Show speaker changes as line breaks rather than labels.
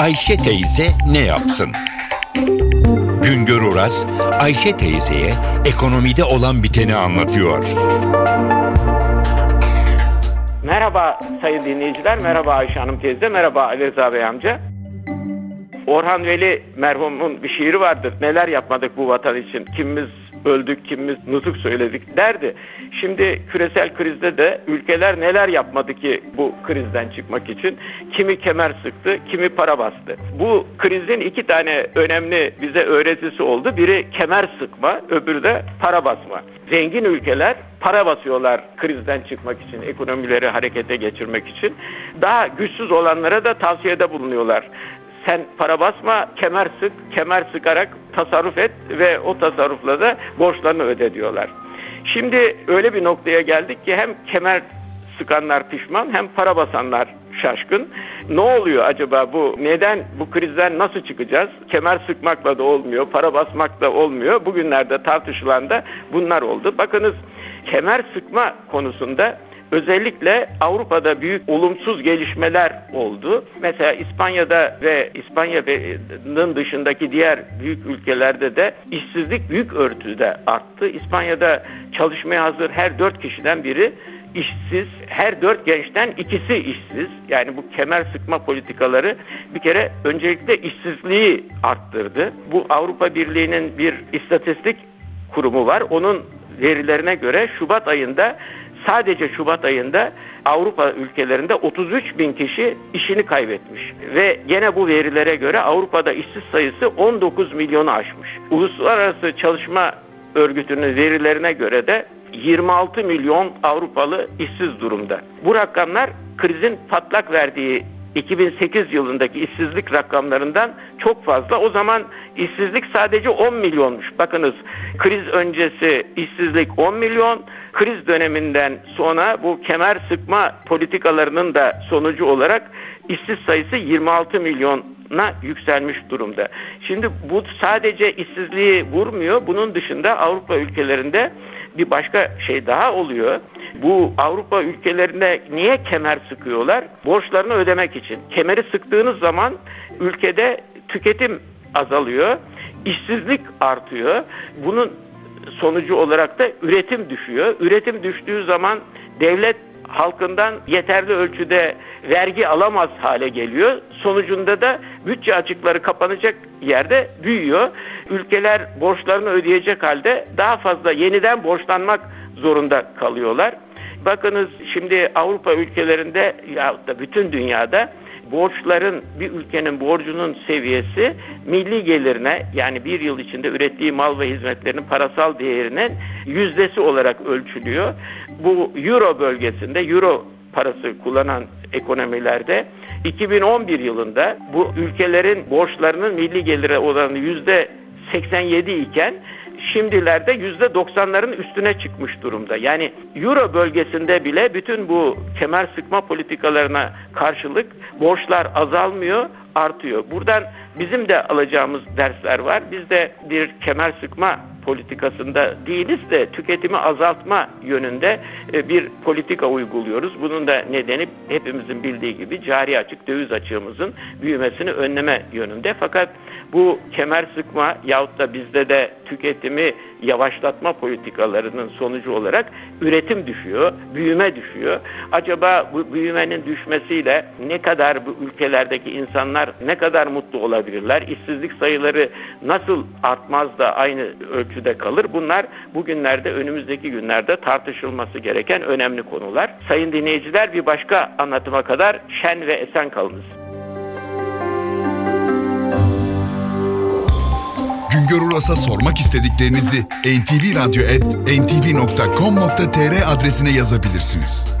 Ayşe teyze ne yapsın? Güngör Oras, Ayşe teyzeye ekonomide olan biteni anlatıyor.
Merhaba sayın dinleyiciler, merhaba Ayşe Hanım teyze, merhaba Ali Rıza Bey amca. Orhan Veli merhumun bir şiiri vardır. Neler yapmadık bu vatan için, kimimiz öldük, kimimiz nutuk söyledik derdi. Şimdi küresel krizde de ülkeler neler yapmadı ki bu krizden çıkmak için? Kimi kemer sıktı, kimi para bastı. Bu krizin iki tane önemli bize öğretisi oldu. Biri kemer sıkma, öbürü de para basma. Zengin ülkeler para basıyorlar krizden çıkmak için, ekonomileri harekete geçirmek için. Daha güçsüz olanlara da tavsiyede bulunuyorlar sen para basma, kemer sık, kemer sıkarak tasarruf et ve o tasarrufla da borçlarını öde diyorlar. Şimdi öyle bir noktaya geldik ki hem kemer sıkanlar pişman hem para basanlar şaşkın. Ne oluyor acaba bu? Neden bu krizden nasıl çıkacağız? Kemer sıkmakla da olmuyor, para basmakla olmuyor. Bugünlerde tartışılan da bunlar oldu. Bakınız kemer sıkma konusunda Özellikle Avrupa'da büyük olumsuz gelişmeler oldu. Mesela İspanya'da ve İspanya'nın dışındaki diğer büyük ülkelerde de işsizlik büyük örtüde arttı. İspanya'da çalışmaya hazır her dört kişiden biri işsiz, her dört gençten ikisi işsiz. Yani bu kemer sıkma politikaları bir kere öncelikle işsizliği arttırdı. Bu Avrupa Birliği'nin bir istatistik kurumu var. Onun verilerine göre Şubat ayında sadece Şubat ayında Avrupa ülkelerinde 33 bin kişi işini kaybetmiş. Ve gene bu verilere göre Avrupa'da işsiz sayısı 19 milyonu aşmış. Uluslararası Çalışma Örgütü'nün verilerine göre de 26 milyon Avrupalı işsiz durumda. Bu rakamlar krizin patlak verdiği 2008 yılındaki işsizlik rakamlarından çok fazla. O zaman işsizlik sadece 10 milyonmuş. Bakınız kriz öncesi işsizlik 10 milyon, kriz döneminden sonra bu kemer sıkma politikalarının da sonucu olarak işsiz sayısı 26 milyona yükselmiş durumda. Şimdi bu sadece işsizliği vurmuyor. Bunun dışında Avrupa ülkelerinde bir başka şey daha oluyor. Bu Avrupa ülkelerinde niye kemer sıkıyorlar? Borçlarını ödemek için. Kemeri sıktığınız zaman ülkede tüketim azalıyor, işsizlik artıyor. Bunun sonucu olarak da üretim düşüyor. Üretim düştüğü zaman devlet halkından yeterli ölçüde vergi alamaz hale geliyor. Sonucunda da bütçe açıkları kapanacak yerde büyüyor. Ülkeler borçlarını ödeyecek halde daha fazla yeniden borçlanmak zorunda kalıyorlar. Bakınız şimdi Avrupa ülkelerinde ya da bütün dünyada borçların bir ülkenin borcunun seviyesi milli gelirine yani bir yıl içinde ürettiği mal ve hizmetlerin parasal değerinin yüzdesi olarak ölçülüyor. Bu euro bölgesinde euro parası kullanan ekonomilerde 2011 yılında bu ülkelerin borçlarının milli gelire oranı yüzde 87 iken şimdilerde yüzde 90'ların üstüne çıkmış durumda. Yani Euro bölgesinde bile bütün bu kemer sıkma politikalarına karşılık borçlar azalmıyor, artıyor. Buradan bizim de alacağımız dersler var. Biz de bir kemer sıkma politikasında değiliz de tüketimi azaltma yönünde e, bir politika uyguluyoruz. Bunun da nedeni hepimizin bildiği gibi cari açık döviz açığımızın büyümesini önleme yönünde. Fakat bu kemer sıkma yahut da bizde de tüketimi yavaşlatma politikalarının sonucu olarak üretim düşüyor, büyüme düşüyor. Acaba bu büyümenin düşmesiyle ne kadar bu ülkelerdeki insanlar ne kadar mutlu olabilirler? İşsizlik sayıları nasıl artmaz da aynı ölçüde kalır? Bunlar bugünlerde önümüzdeki günlerde tartışılması gereken önemli konular. Sayın dinleyiciler bir başka anlatıma kadar şen ve esen kalınız.
Güngör Uras'a sormak istediklerinizi ntvradio.com.tr adresine yazabilirsiniz.